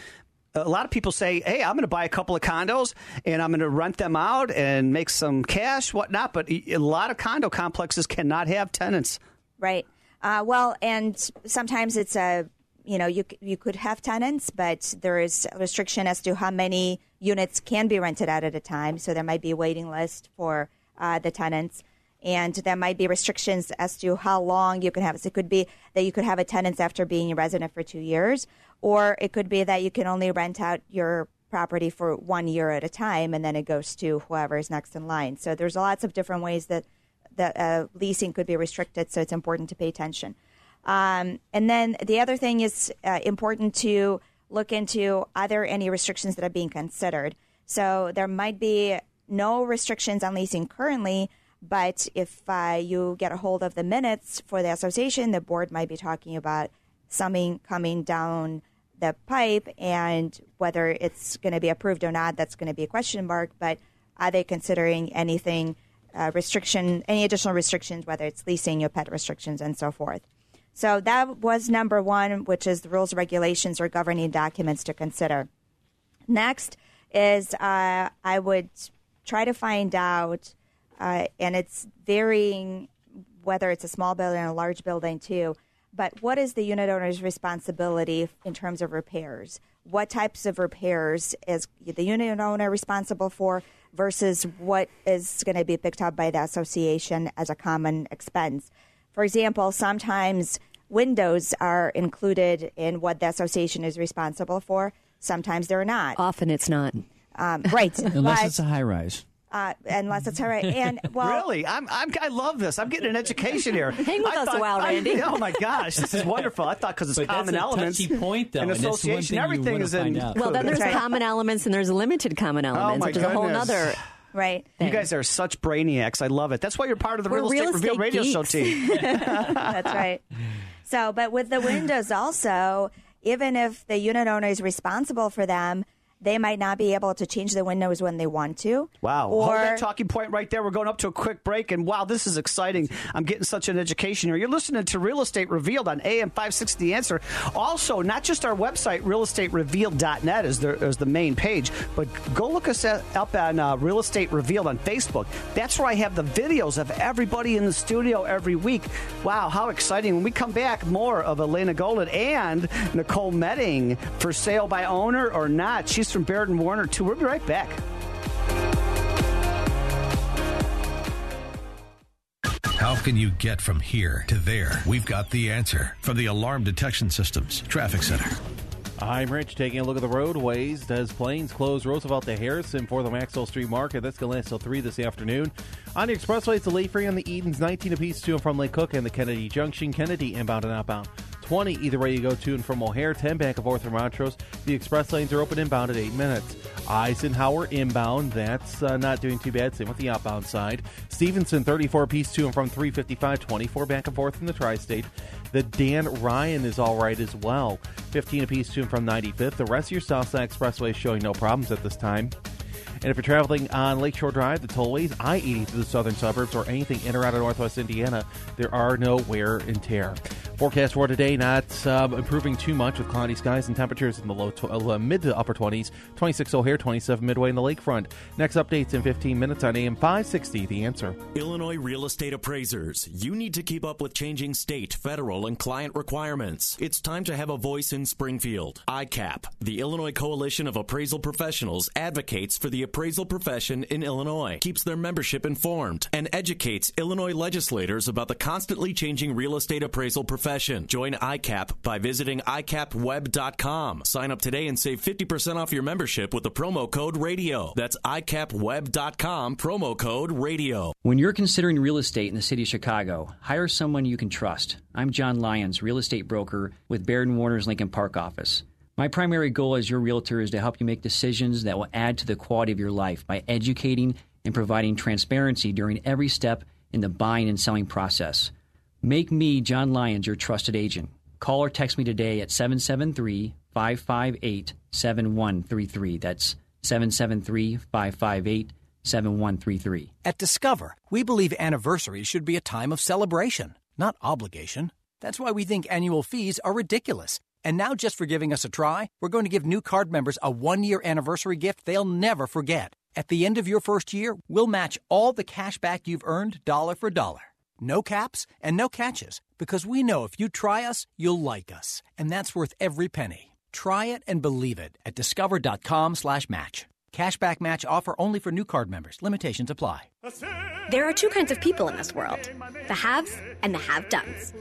S1: a lot of people say, "Hey, I'm going to buy a couple of condos and I'm going to rent them out and make some cash, whatnot." But a lot of condo complexes cannot have tenants.
S4: Right. Uh, well, and sometimes it's a you know you you could have tenants, but there is a restriction as to how many units can be rented out at a time. So there might be a waiting list for uh, the tenants, and there might be restrictions as to how long you can have. So it could be that you could have a tenant after being a resident for two years, or it could be that you can only rent out your property for one year at a time, and then it goes to whoever is next in line. So there's lots of different ways that that uh, leasing could be restricted. So it's important to pay attention. Um, and then the other thing is uh, important to look into are there any restrictions that are being considered? So there might be no restrictions on leasing currently, but if uh, you get a hold of the minutes for the association, the board might be talking about something coming down the pipe and whether it's going to be approved or not, that's going to be a question mark. But are they considering anything, uh, restriction, any additional restrictions, whether it's leasing, your pet restrictions, and so forth? So that was number one, which is the rules, regulations, or governing documents to consider. Next is uh, I would try to find out, uh, and it's varying whether it's a small building or a large building too, but what is the unit owner's responsibility in terms of repairs? What types of repairs is the unit owner responsible for versus what is going to be picked up by the association as a common expense? For example, sometimes windows are included in what the association is responsible for. Sometimes they're not.
S3: Often it's not.
S4: Um, right.
S2: Unless
S4: but,
S2: it's a high rise.
S4: Uh, unless it's all right. And well,
S1: really, I'm, I'm I love this. I'm getting an education here.
S3: Hang with
S1: I
S3: us a
S1: thought-
S3: while,
S1: I-
S3: Randy.
S1: oh my gosh, this is wonderful. I thought because it's
S2: But that's
S1: common
S2: a
S1: elements.
S2: touchy point, though,
S1: and
S2: and that's one
S1: association,
S2: thing
S1: everything is in.
S2: find out.
S3: Well, then there's
S4: right.
S3: common elements and there's limited common elements,
S1: Oh, my
S3: which is a whole other.
S4: right.
S1: You guys are such brainiacs. I love it. That's why you're part of the
S3: We're
S1: Real Estate
S3: real
S1: Reveal Radio Show team.
S4: That's right. So, but with the windows also, even if the unit owner is responsible for them, they might not be able to change the windows when they want to.
S1: Wow. Hold that talking point right there. We're going up to a quick break. And wow, this is exciting. I'm getting such an education here. You're listening to Real Estate Revealed on AM 560 The Answer. Also, not just our website, realestaterevealed.net is the, is the main page, but go look us up on uh, Real Estate Revealed on Facebook. That's where I have the videos of everybody in the studio every week. Wow, how exciting. When we come back, more of Elena Golod and Nicole Metting for sale by owner or not. She's from Baird and Warner, too. We'll be right back.
S5: How can you get from here to there? We've got the answer from the Alarm Detection Systems Traffic Center.
S6: I'm Rich, taking a look at the roadways. Des Plaines close Roosevelt to Harrison for the Maxwell Street Market? That's going to last till 3 this afternoon. On the expressway, it's delay free on the Edens, 19 apiece to and from Lake Cook and the Kennedy Junction. Kennedy inbound and outbound. 20 either way you go to and from O'Hare, 10 back and forth from Montrose. The express lanes are open inbound at 8 minutes. Eisenhower inbound, that's uh, not doing too bad. Same with the outbound side. Stevenson, 34 piece to and from 355, 24 back and forth from the tri state. The Dan Ryan is all right as well. 15 apiece to and from 95th. The rest of your Southside Expressway is showing no problems at this time. And if you're traveling on Lakeshore Drive, the tollways, I 80 to the southern suburbs, or anything in or out of northwest Indiana, there are no wear and tear. Forecast for today not um, improving too much with cloudy skies and temperatures in the low uh, mid to upper 20s. 26 O'Hare, 27 Midway in the lakefront. Next updates in 15 minutes on AM 560. The answer.
S25: Illinois real estate appraisers, you need to keep up with changing state, federal, and client requirements. It's time to have a voice in Springfield. ICAP, the Illinois Coalition of Appraisal Professionals, advocates for the appraisal profession in Illinois, keeps their membership informed, and educates Illinois legislators about the constantly changing real estate appraisal profession. Join ICAP by visiting ICAPweb.com. Sign up today and save 50% off your membership with the promo code RADIO. That's ICAPweb.com, promo code RADIO.
S2: When you're considering real estate in the city of Chicago, hire someone you can trust. I'm John Lyons, real estate broker with Baird Warner's Lincoln Park office. My primary goal as your realtor is to help you make decisions that will add to the quality of your life by educating and providing transparency during every step in the buying and selling process. Make me, John Lyons, your trusted agent. Call or text me today at 773 558 7133. That's 773 558
S26: 7133.
S27: At Discover, we believe anniversaries should be a time of celebration, not obligation. That's why we think annual fees are ridiculous. And now, just for giving us a try, we're going to give new card members a one year anniversary gift they'll never forget. At the end of your first year, we'll match all the cash back you've earned dollar for dollar. No caps and no catches, because we know if you try us, you'll like us. And that's worth every penny. Try it and believe it at discover.com slash match. Cashback match offer only for new card members. Limitations apply.
S28: There are two kinds of people in this world the haves and the have dones.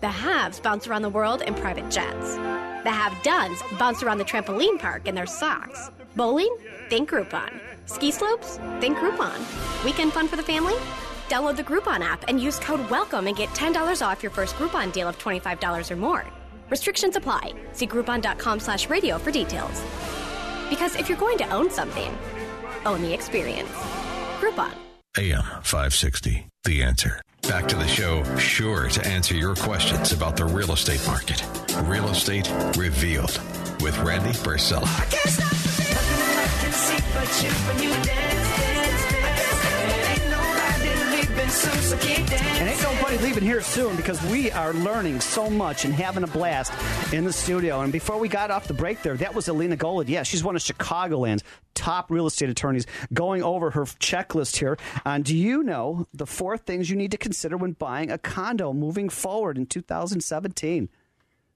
S28: The haves bounce around the world in private jets. The have dones bounce around the trampoline park in their socks. Bowling? Think Groupon. Ski slopes? Think Groupon. Weekend fun for the family? Download the Groupon app and use code WELCOME and get $10 off your first Groupon deal of $25 or more. Restrictions apply. See Groupon.com slash radio for details. Because if you're going to own something, own the experience. Groupon.
S5: AM 560, The Answer. Back to the show, sure to answer your questions about the real estate market. Real Estate Revealed with Randy Barcella.
S1: And ain't nobody leaving here soon because we are learning so much and having a blast in the studio. And before we got off the break there, that was Alina Golod. Yeah, she's one of Chicagoland's top real estate attorneys going over her checklist here on do you know the four things you need to consider when buying a condo moving forward in 2017?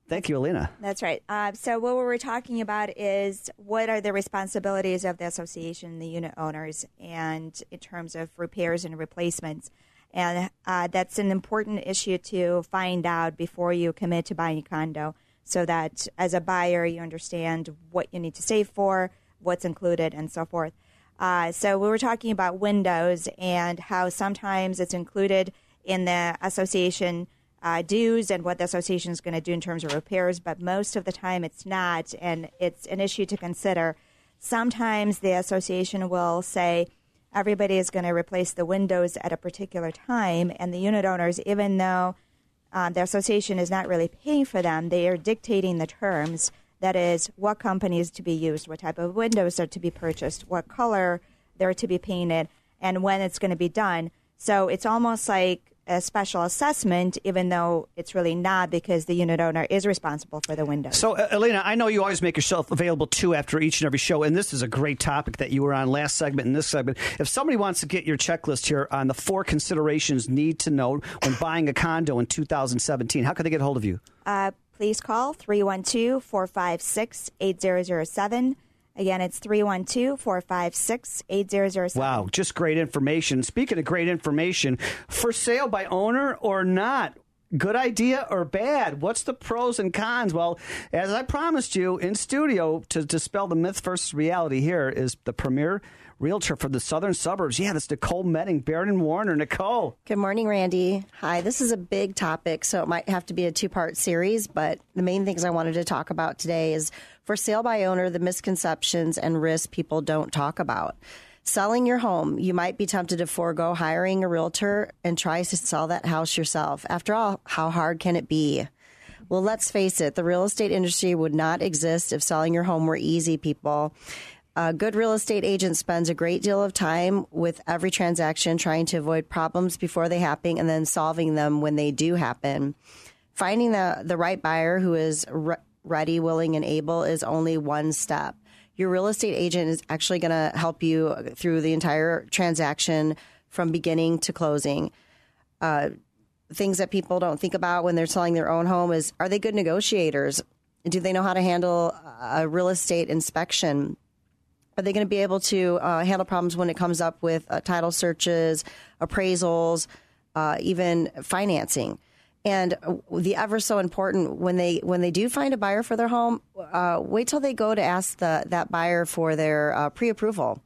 S1: Thank you, Alina.
S4: That's right. Uh, so what we're talking about is what are the responsibilities of the association, the unit owners, and in terms of repairs and replacements. And uh, that's an important issue to find out before you commit to buying a condo, so that as a buyer you understand what you need to save for, what's included, and so forth. Uh, so we were talking about windows and how sometimes it's included in the association uh, dues and what the association is going to do in terms of repairs, but most of the time it's not, and it's an issue to consider. Sometimes the association will say everybody is going to replace the windows at a particular time, and the unit owners, even though um, the association is not really paying for them, they are dictating the terms. That is, what companies to be used, what type of windows are to be purchased, what color they're to be painted, and when it's going to be done. So it's almost like a special assessment, even though it's really not because the unit owner is responsible for the windows.
S1: So, uh, Elena, I know you always make yourself available too after each and every show, and this is a great topic that you were on last segment and this segment. If somebody wants to get your checklist here on the four considerations need to know when buying a condo in 2017, how can they get a hold of you?
S4: Uh, please call 312 456 8007. Again, it's 312 456 8007.
S1: Wow, just great information. Speaking of great information, for sale by owner or not? Good idea or bad? What's the pros and cons? Well, as I promised you in studio to dispel the myth versus reality, here is the premier realtor for the southern suburbs. Yeah, that's Nicole Metting, Baird and Warner. Nicole.
S29: Good morning, Randy. Hi. This is a big topic, so it might have to be a two part series, but the main things I wanted to talk about today is for sale by owner, the misconceptions and risks people don't talk about. Selling your home, you might be tempted to forego hiring a realtor and try to sell that house yourself. After all, how hard can it be? Well, let's face it, the real estate industry would not exist if selling your home were easy, people. A good real estate agent spends a great deal of time with every transaction trying to avoid problems before they happen and then solving them when they do happen. Finding the, the right buyer who is re- ready, willing, and able is only one step your real estate agent is actually going to help you through the entire transaction from beginning to closing. Uh, things that people don't think about when they're selling their own home is are they good negotiators? Do they know how to handle a real estate inspection? Are they going to be able to uh, handle problems when it comes up with uh, title searches, appraisals, uh, even financing? And the ever so important when they when they do find a buyer for their home, uh, wait till they go to ask the that buyer for their uh, pre-approval.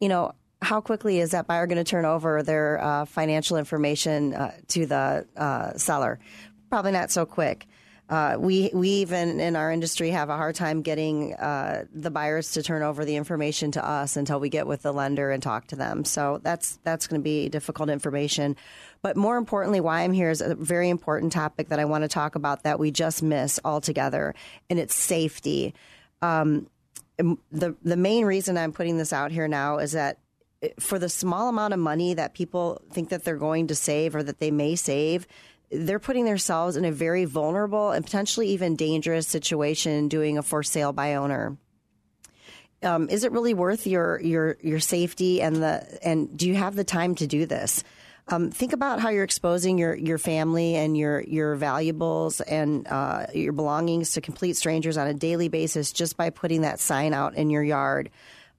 S29: You know, how quickly is that buyer going to turn over their uh, financial information uh, to the uh, seller? Probably not so quick. Uh, we we even in our industry have a hard time getting uh, the buyers to turn over the information to us until we get with the lender and talk to them. So that's that's going to be difficult information. But more importantly, why I'm here is a very important topic that I want to talk about that we just miss altogether, and it's safety. Um, the the main reason I'm putting this out here now is that for the small amount of money that people think that they're going to save or that they may save, they're putting themselves in a very vulnerable and potentially even dangerous situation doing a for sale by owner. Um, is it really worth your your your safety and the and do you have the time to do this? Um, think about how you're exposing your, your family and your your valuables and uh, your belongings to complete strangers on a daily basis just by putting that sign out in your yard.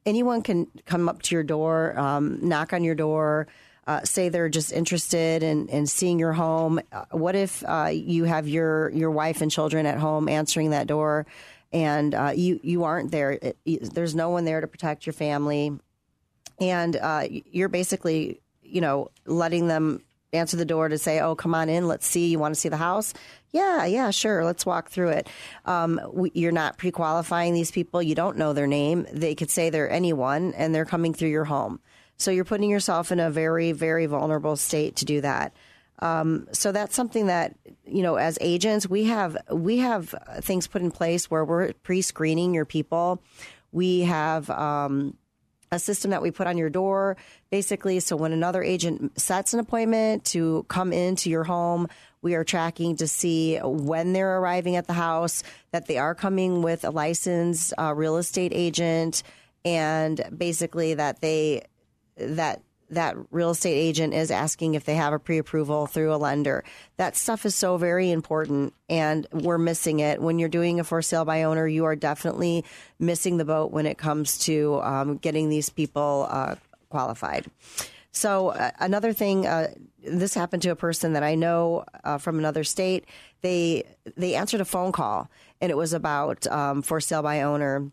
S29: Anyone can come up to your door, um, knock on your door, uh, say they're just interested in, in seeing your home. Uh, what if uh, you have your your wife and children at home answering that door, and uh, you you aren't there? It, there's no one there to protect your family, and you're basically you know, letting them answer the door to say, "Oh, come on in, let's see. You want to see the house?" Yeah, yeah, sure. Let's walk through it. Um, we, you're not pre-qualifying these people. You don't know their name. They could say they're anyone, and they're coming through your home. So you're putting yourself in a very, very vulnerable state to do that. Um, so that's something that you know, as agents, we have we have things put in place where we're pre-screening your people. We have um, a system that we put on your door, basically. So when another agent sets an appointment to come into your home, we are tracking to see when they're arriving at the house, that they are coming with a licensed uh, real estate agent, and basically that they that that real estate agent is asking if they have a pre-approval through a lender. That stuff is so very important and we're missing it. When you're doing a for sale by owner, you are definitely missing the boat when it comes to um, getting these people uh, qualified. So uh, another thing, uh, this happened to a person that I know uh, from another state. They they answered a phone call, and it was about um, for sale by owner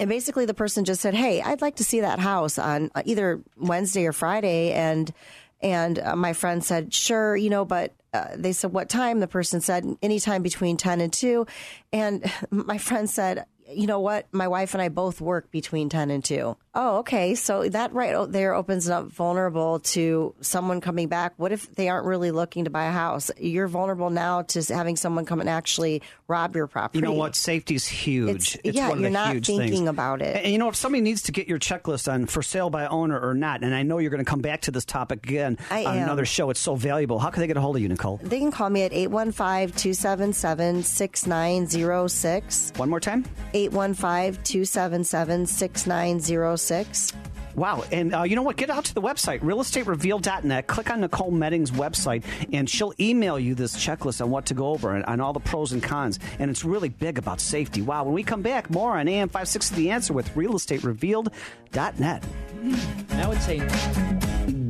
S29: and basically the person just said, "Hey, I'd like to see that house on uh, either Wednesday or Friday." And and uh, my friend said, "Sure, you know, but." Uh, they said, "What time?" The person said, "Anytime between ten and 2. And my friend said, "You know what? My wife and I both work between ten and 2. Oh, okay. So that right there opens up vulnerable to someone coming back. What if they aren't really looking to buy a house? You're vulnerable now to having someone come and actually rob your property.
S1: You know what? Safety's huge.
S29: It's, it's yeah, you're not thinking
S1: things.
S29: about it.
S1: And you know, if somebody needs to get your checklist on for sale by owner or not, and I know you're going to come back to this topic again
S29: I
S1: on
S29: am.
S1: another show. It's so valuable. How can they get a hold of you, Nicole?
S29: They can call me at 815 277 6906.
S1: One more time
S29: 815 277 6906.
S1: Wow. And uh, you know what? Get out to the website, realestatereveal.net. Click on Nicole Medding's website, and she'll email you this checklist on what to go over and on all the pros and cons. And it's really big about safety. Wow. When we come back, more on AM 560 The Answer with realestaterevealed.net.
S2: I would say.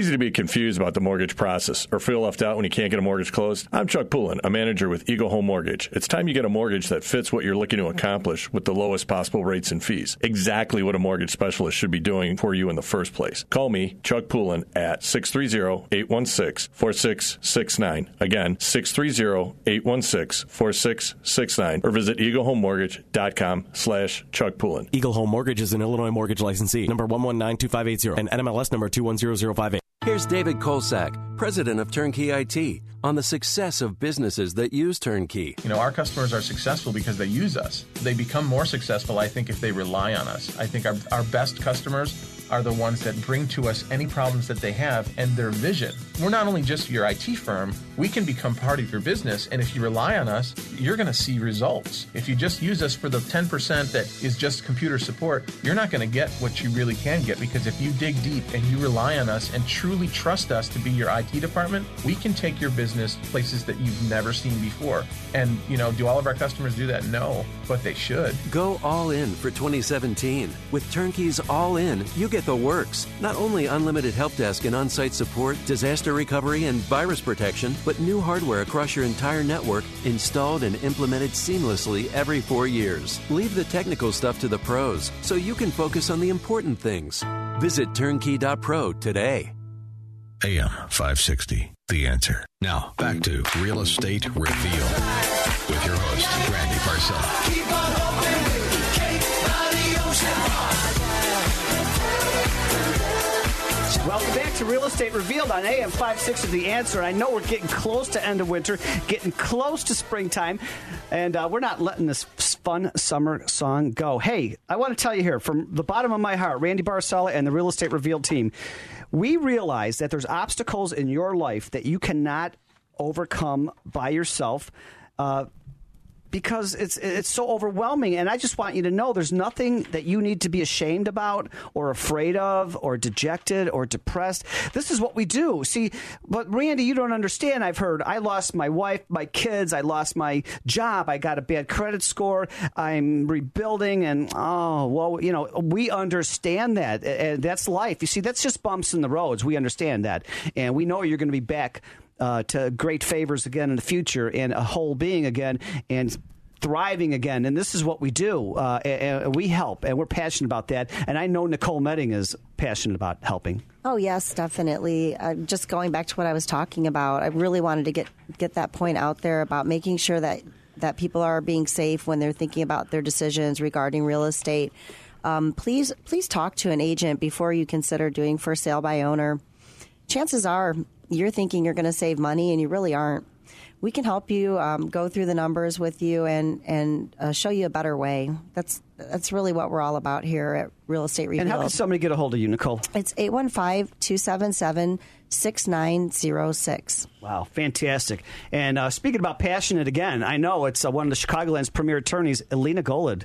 S18: easy to be confused about the mortgage process or feel left out when you can't get a mortgage closed. I'm Chuck Poulin, a manager with Eagle Home Mortgage. It's time you get a mortgage that fits what you're looking to accomplish with the lowest possible rates and fees. Exactly what a mortgage specialist should be doing for you in the first place. Call me, Chuck Poulin, at 630-816-4669. Again, 630-816-4669 or visit eaglehomemortgage.com slash Chuck Poulin.
S19: Eagle Home Mortgage is an Illinois mortgage licensee. Number 1192580 and NMLS number 210058.
S26: Here's David Kolsak, president of Turnkey IT, on the success of businesses that use Turnkey.
S30: You know, our customers are successful because they use us. They become more successful, I think, if they rely on us. I think our, our best customers are the ones that bring to us any problems that they have and their vision. We're not only just your IT firm, we can become part of your business. And if you rely on us, you're going to see results. If you just use us for the 10% that is just computer support, you're not going to get what you really can get because if you dig deep and you rely on us and truly trust us to be your IT department, we can take your business places that you've never seen before. And, you know, do all of our customers do that? No, but they should.
S26: Go all in for 2017. With Turnkey's All In, you get the works. Not only unlimited help desk and on site support, disaster recovery, and virus protection, but new hardware across your entire network installed and implemented seamlessly every four years. Leave the technical stuff to the pros so you can focus on the important things. Visit turnkey.pro today.
S5: AM 560, The Answer. Now, back to Real Estate Reveal with your host, Randy Barcella.
S1: Welcome back to Real Estate Revealed on AM 56 of The Answer. I know we're getting close to end of winter, getting close to springtime, and uh, we're not letting this fun summer song go. Hey, I want to tell you here from the bottom of my heart, Randy Barcella and the Real Estate Revealed team, we realize that there's obstacles in your life that you cannot overcome by yourself. Uh, because it's it's so overwhelming and I just want you to know there's nothing that you need to be ashamed about or afraid of or dejected or depressed. This is what we do. See, but Randy, you don't understand. I've heard I lost my wife, my kids, I lost my job, I got a bad credit score, I'm rebuilding and oh, well, you know, we understand that. And that's life. You see, that's just bumps in the roads. We understand that. And we know you're going to be back uh, to great favors again in the future and a whole being again and thriving again. And this is what we do. Uh, and, we help, and we're passionate about that. And I know Nicole Medding is passionate about helping.
S29: Oh yes, definitely. Uh, just going back to what I was talking about, I really wanted to get get that point out there about making sure that that people are being safe when they're thinking about their decisions regarding real estate. Um, please, please talk to an agent before you consider doing for sale by owner. Chances are you're thinking you're going to save money and you really aren't. We can help you um, go through the numbers with you and and uh, show you a better way. That's that's really what we're all about here at Real Estate Revealed.
S1: And how can somebody get a hold of you, Nicole?
S29: It's 815-277-6906.
S1: Wow, fantastic. And uh, speaking about passionate again, I know it's uh, one of the Chicagoland's premier attorneys, Elena Golod.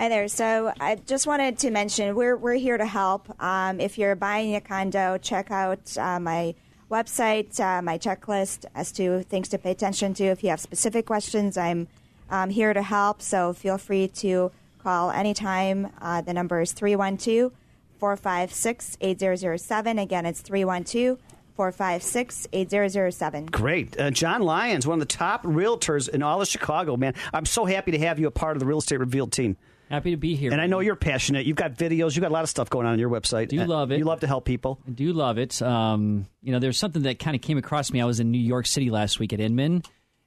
S4: Hi there. So I just wanted to mention we're we're here to help. Um, if you're buying a condo, check out uh, my website, uh, my checklist as to things to pay attention to. If you have specific questions, I'm um, here to help. So feel free to call anytime. Uh, the number is 312 456 8007. Again, it's 312 456 8007.
S1: Great. Uh, John Lyons, one of the top realtors in all of Chicago, man. I'm so happy to have you a part of the Real Estate Revealed team.
S2: Happy to be here.
S1: And I know you're passionate. You've got videos. You've got a lot of stuff going on on your website.
S2: Do you love it?
S1: You love to help people.
S2: I do love it. Um, you know, there's something that kind of came across me. I was in New York City last week at Inman,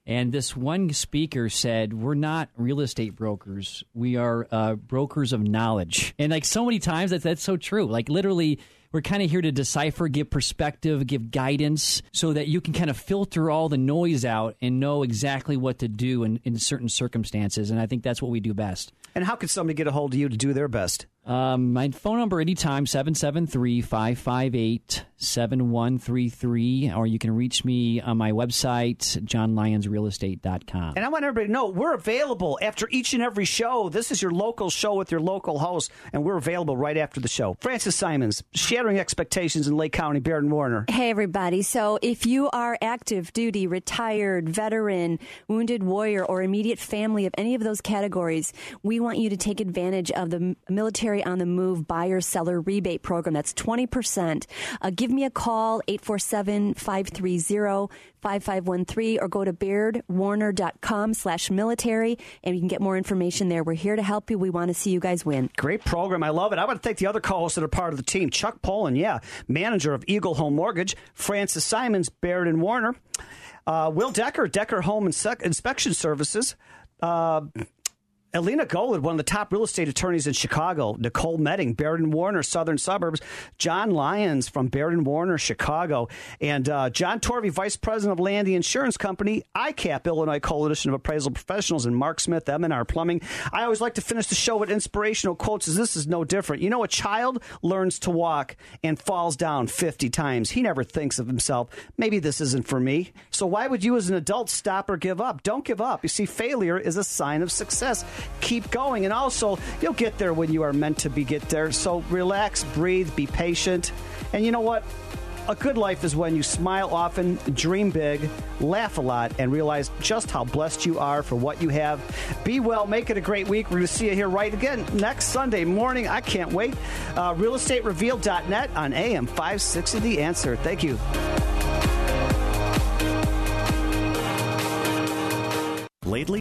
S2: and this one speaker said, "We're not real estate brokers. We are uh, brokers of knowledge." And like so many times, that's that's so true. Like literally. We're kind of here to decipher, give perspective, give guidance so that you can kind of filter all the noise out and know exactly what to do in, in certain circumstances. And I think that's what we do best.
S1: And how can somebody get a hold of you to do their best?
S2: Um, my phone number anytime, 773-558-7133, or you can reach me on my website, johnlyonsrealestate.com.
S1: And I want everybody to know we're available after each and every show. This is your local show with your local host, and we're available right after the show. Frances Simons, shattering expectations in Lake County, Baird and Warner.
S3: Hey, everybody. So if you are active duty, retired, veteran, wounded warrior, or immediate family of any of those categories, we want you to take advantage of the military on the move buyer seller rebate program. That's 20%. Uh, give me a call, 847 530 5513, or go to bairdwarner.com slash military, and you can get more information there. We're here to help you. We want to see you guys win.
S1: Great program. I love it. I want to thank the other co-hosts that are part of the team. Chuck Poulin, yeah, manager of Eagle Home Mortgage. Frances Simons, Baird and Warner. Uh, Will Decker, Decker Home Inspe- Inspection Services. Uh, Elena Golod, one of the top real estate attorneys in Chicago. Nicole Medding, Baird and Warner, Southern Suburbs. John Lyons from Baird and Warner, Chicago. And uh, John Torvey, Vice President of Landy Insurance Company, ICAP, Illinois Coalition of Appraisal Professionals, and Mark Smith, M&R Plumbing. I always like to finish the show with inspirational quotes, as this is no different. You know, a child learns to walk and falls down 50 times. He never thinks of himself, maybe this isn't for me. So why would you as an adult stop or give up? Don't give up. You see, failure is a sign of success keep going. And also, you'll get there when you are meant to be get there. So relax, breathe, be patient. And you know what? A good life is when you smile often, dream big, laugh a lot, and realize just how blessed you are for what you have. Be well, make it a great week. We're going to see you here right again next Sunday morning. I can't wait. Uh, realestaterevealed.net on AM 560 The Answer. Thank you.
S19: Lately,